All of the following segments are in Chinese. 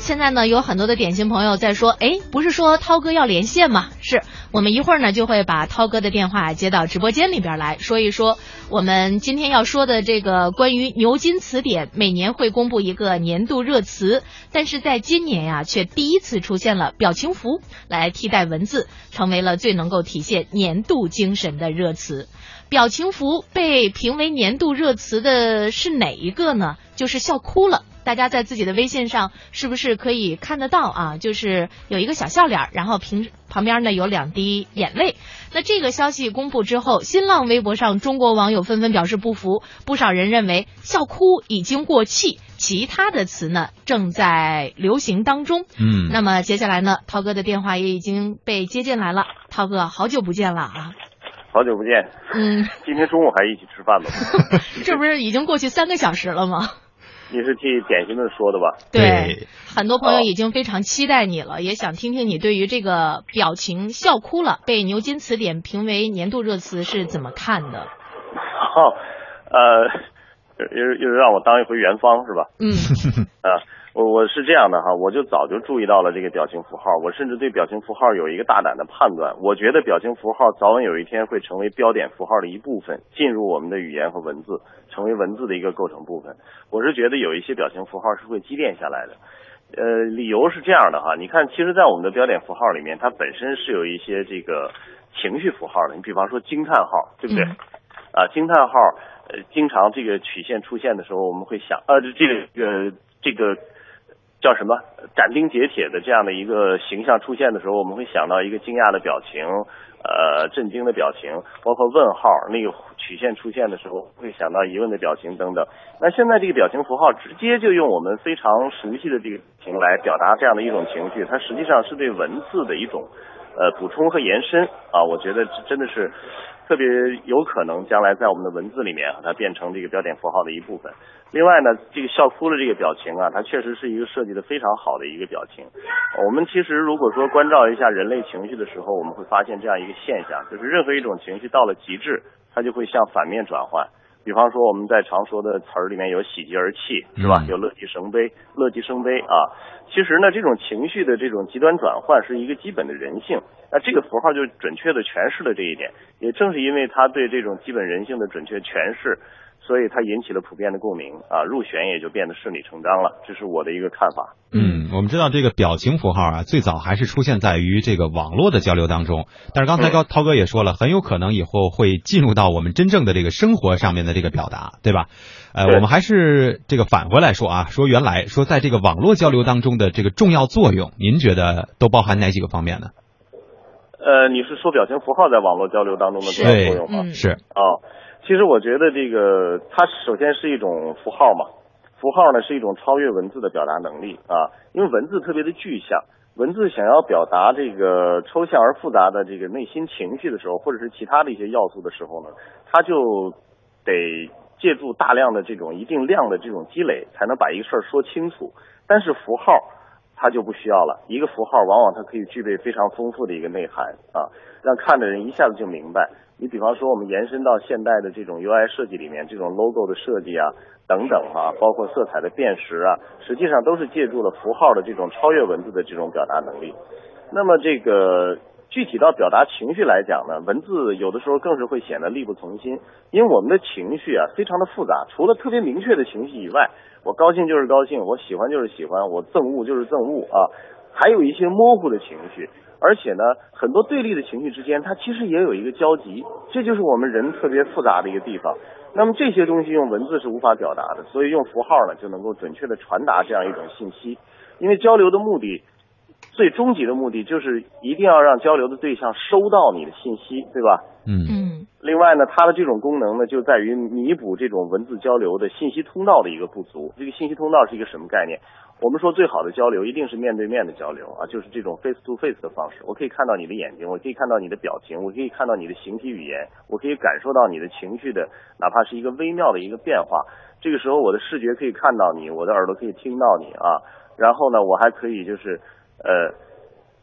现在呢，有很多的点心朋友在说，哎，不是说涛哥要连线吗？是我们一会儿呢就会把涛哥的电话接到直播间里边来说一说我们今天要说的这个关于牛津词典每年会公布一个年度热词，但是在今年呀，却第一次出现了表情符来替代文字，成为了最能够体现年度精神的热词。表情符被评为年度热词的是哪一个呢？就是笑哭了。大家在自己的微信上是不是可以看得到啊？就是有一个小笑脸，然后平旁边呢有两滴眼泪。那这个消息公布之后，新浪微博上中国网友纷纷表示不服，不少人认为笑哭已经过气，其他的词呢正在流行当中。嗯，那么接下来呢，涛哥的电话也已经被接进来了。涛哥，好久不见了啊！好久不见，嗯，今天中午还一起吃饭吗？这不是已经过去三个小时了吗？你是替典型的说的吧？对，很多朋友已经非常期待你了，也想听听你对于这个表情笑哭了被牛津词典评为年度热词是怎么看的？哦，呃，又又让我当一回元芳是吧？嗯，啊。我我是这样的哈，我就早就注意到了这个表情符号，我甚至对表情符号有一个大胆的判断，我觉得表情符号早晚有一天会成为标点符号的一部分，进入我们的语言和文字，成为文字的一个构成部分。我是觉得有一些表情符号是会积淀下来的，呃，理由是这样的哈，你看，其实，在我们的标点符号里面，它本身是有一些这个情绪符号的，你比方说惊叹号，对不对？啊，惊叹号，呃，经常这个曲线出现的时候，我们会想，呃，这个呃这个。叫什么斩钉截铁的这样的一个形象出现的时候，我们会想到一个惊讶的表情，呃，震惊的表情，包括问号那个曲线出现的时候，会想到疑问的表情等等。那现在这个表情符号直接就用我们非常熟悉的这个情来表达这样的一种情绪，它实际上是对文字的一种呃补充和延伸啊，我觉得真的是。特别有可能将来在我们的文字里面，它变成这个标点符号的一部分。另外呢，这个笑哭的这个表情啊，它确实是一个设计的非常好的一个表情。我们其实如果说关照一下人类情绪的时候，我们会发现这样一个现象，就是任何一种情绪到了极致，它就会向反面转换。比方说我们在常说的词儿里面有喜极而泣，是吧？有乐极生悲，乐极生悲啊。其实呢，这种情绪的这种极端转换是一个基本的人性。那这个符号就准确的诠释了这一点。也正是因为它对这种基本人性的准确诠释，所以它引起了普遍的共鸣啊，入选也就变得顺理成章了。这是我的一个看法。嗯，我们知道这个表情符号啊，最早还是出现在于这个网络的交流当中。但是刚才高涛哥也说了，很有可能以后会进入到我们真正的这个生活上面的这个表达，对吧？呃，我们还是这个返回来说啊，说原来说在这个网络交流当中的这个重要作用，您觉得都包含哪几个方面呢？呃，你是说表情符号在网络交流当中的重要作用吗？是哦，其实我觉得这个它首先是一种符号嘛，符号呢是一种超越文字的表达能力啊，因为文字特别的具象，文字想要表达这个抽象而复杂的这个内心情绪的时候，或者是其他的一些要素的时候呢，它就得。借助大量的这种一定量的这种积累，才能把一个事儿说清楚。但是符号它就不需要了，一个符号往往它可以具备非常丰富的一个内涵啊，让看的人一下子就明白。你比方说，我们延伸到现代的这种 UI 设计里面，这种 logo 的设计啊，等等啊，包括色彩的辨识啊，实际上都是借助了符号的这种超越文字的这种表达能力。那么这个。具体到表达情绪来讲呢，文字有的时候更是会显得力不从心，因为我们的情绪啊非常的复杂，除了特别明确的情绪以外，我高兴就是高兴，我喜欢就是喜欢，我憎恶就是憎恶啊，还有一些模糊的情绪，而且呢，很多对立的情绪之间，它其实也有一个交集，这就是我们人特别复杂的一个地方。那么这些东西用文字是无法表达的，所以用符号呢就能够准确的传达这样一种信息，因为交流的目的。最终极的目的就是一定要让交流的对象收到你的信息，对吧？嗯嗯。另外呢，它的这种功能呢，就在于弥补这种文字交流的信息通道的一个不足。这个信息通道是一个什么概念？我们说最好的交流一定是面对面的交流啊，就是这种 face to face 的方式。我可以看到你的眼睛，我可以看到你的表情，我可以看到你的形体语言，我可以感受到你的情绪的，哪怕是一个微妙的一个变化。这个时候，我的视觉可以看到你，我的耳朵可以听到你啊。然后呢，我还可以就是。呃，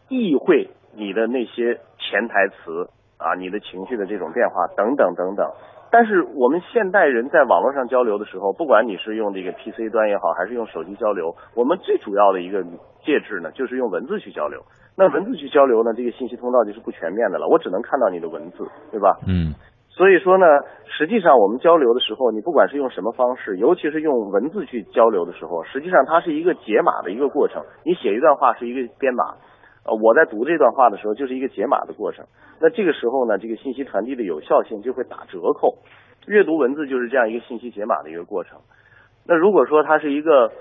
意会你的那些潜台词啊，你的情绪的这种变化等等等等，但是我们现代人在网络上交流的时候，不管你是用这个 PC 端也好，还是用手机交流，我们最主要的一个介质呢，就是用文字去交流。那文字去交流呢，这个信息通道就是不全面的了，我只能看到你的文字，对吧？嗯。所以说呢，实际上我们交流的时候，你不管是用什么方式，尤其是用文字去交流的时候，实际上它是一个解码的一个过程。你写一段话是一个编码，呃，我在读这段话的时候就是一个解码的过程。那这个时候呢，这个信息传递的有效性就会打折扣。阅读文字就是这样一个信息解码的一个过程。那如果说它是一个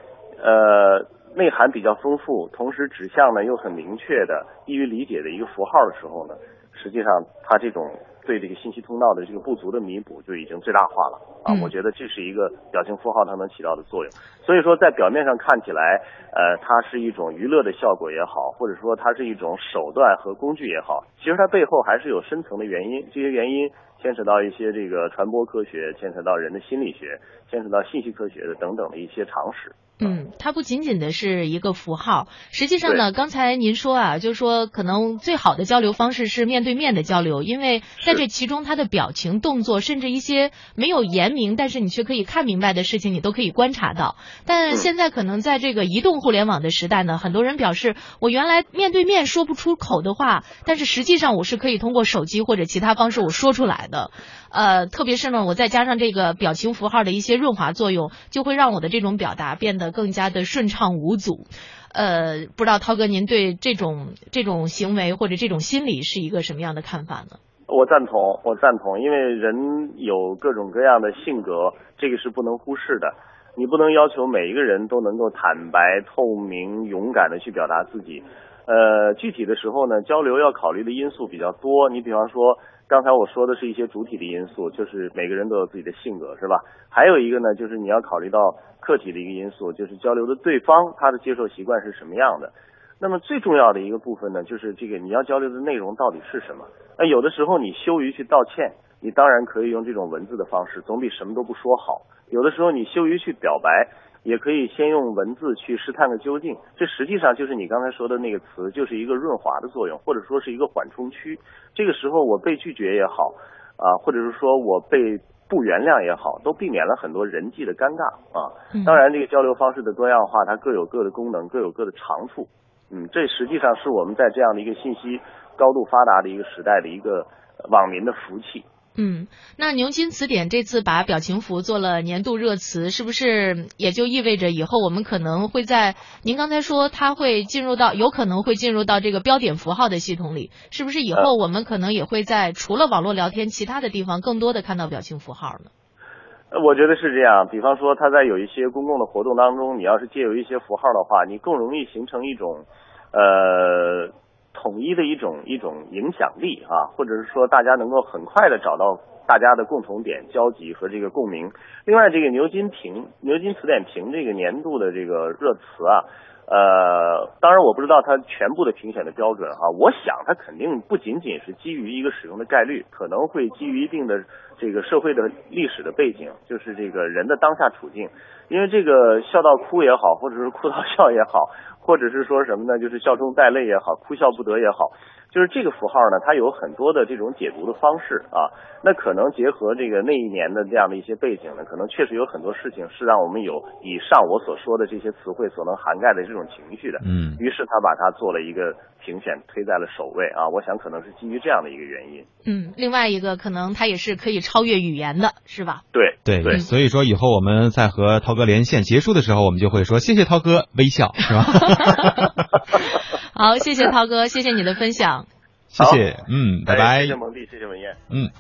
呃内涵比较丰富，同时指向呢又很明确的、易于理解的一个符号的时候呢，实际上它这种。对这个信息通道的这个不足的弥补就已经最大化了啊！我觉得这是一个表情符号它能起到的作用。所以说，在表面上看起来，呃，它是一种娱乐的效果也好，或者说它是一种手段和工具也好，其实它背后还是有深层的原因。这些原因牵扯到一些这个传播科学，牵扯到人的心理学，牵扯到信息科学的等等的一些常识。嗯，它不仅仅的是一个符号，实际上呢，刚才您说啊，就是说可能最好的交流方式是面对面的交流，因为在这其中，他的表情、动作，甚至一些没有言明，但是你却可以看明白的事情，你都可以观察到。但现在可能在这个移动互联网的时代呢，很多人表示，我原来面对面说不出口的话，但是实际上我是可以通过手机或者其他方式我说出来的。呃，特别是呢，我再加上这个表情符号的一些润滑作用，就会让我的这种表达变得更加的顺畅无阻。呃，不知道涛哥您对这种这种行为或者这种心理是一个什么样的看法呢？我赞同，我赞同，因为人有各种各样的性格，这个是不能忽视的。你不能要求每一个人都能够坦白、透明、勇敢的去表达自己。呃，具体的时候呢，交流要考虑的因素比较多。你比方说。刚才我说的是一些主体的因素，就是每个人都有自己的性格，是吧？还有一个呢，就是你要考虑到客体的一个因素，就是交流的对方他的接受习惯是什么样的。那么最重要的一个部分呢，就是这个你要交流的内容到底是什么？那有的时候你羞于去道歉，你当然可以用这种文字的方式，总比什么都不说好。有的时候你羞于去表白。也可以先用文字去试探个究竟，这实际上就是你刚才说的那个词，就是一个润滑的作用，或者说是一个缓冲区。这个时候我被拒绝也好，啊，或者是说我被不原谅也好，都避免了很多人际的尴尬啊。当然，这个交流方式的多样化，它各有各的功能，各有各的长处。嗯，这实际上是我们在这样的一个信息高度发达的一个时代的一个网民的福气。嗯，那牛津词典这次把表情符做了年度热词，是不是也就意味着以后我们可能会在您刚才说它会进入到有可能会进入到这个标点符号的系统里，是不是以后我们可能也会在除了网络聊天其他的地方更多的看到表情符号呢？我觉得是这样，比方说他在有一些公共的活动当中，你要是借由一些符号的话，你更容易形成一种呃。统一的一种一种影响力啊，或者是说大家能够很快的找到大家的共同点、交集和这个共鸣。另外，这个牛津评牛津词典评这个年度的这个热词啊，呃，当然我不知道它全部的评选的标准哈，我想它肯定不仅仅是基于一个使用的概率，可能会基于一定的这个社会的历史的背景，就是这个人的当下处境。因为这个笑到哭也好，或者是哭到笑也好。或者是说什么呢？就是笑中带泪也好，哭笑不得也好，就是这个符号呢，它有很多的这种解读的方式啊。那可能结合这个那一年的这样的一些背景呢，可能确实有很多事情是让我们有以上我所说的这些词汇所能涵盖的这种情绪的。嗯。于是他把它做了一个评选，推在了首位啊。我想可能是基于这样的一个原因。嗯，另外一个可能它也是可以超越语言的，是吧？对对对。所以说以后我们在和涛哥连线结束的时候，我们就会说谢谢涛哥，微笑是吧？好，谢谢涛哥，谢谢你的分享。谢谢，嗯，拜拜。谢谢蒙蒂，谢谢文燕，嗯。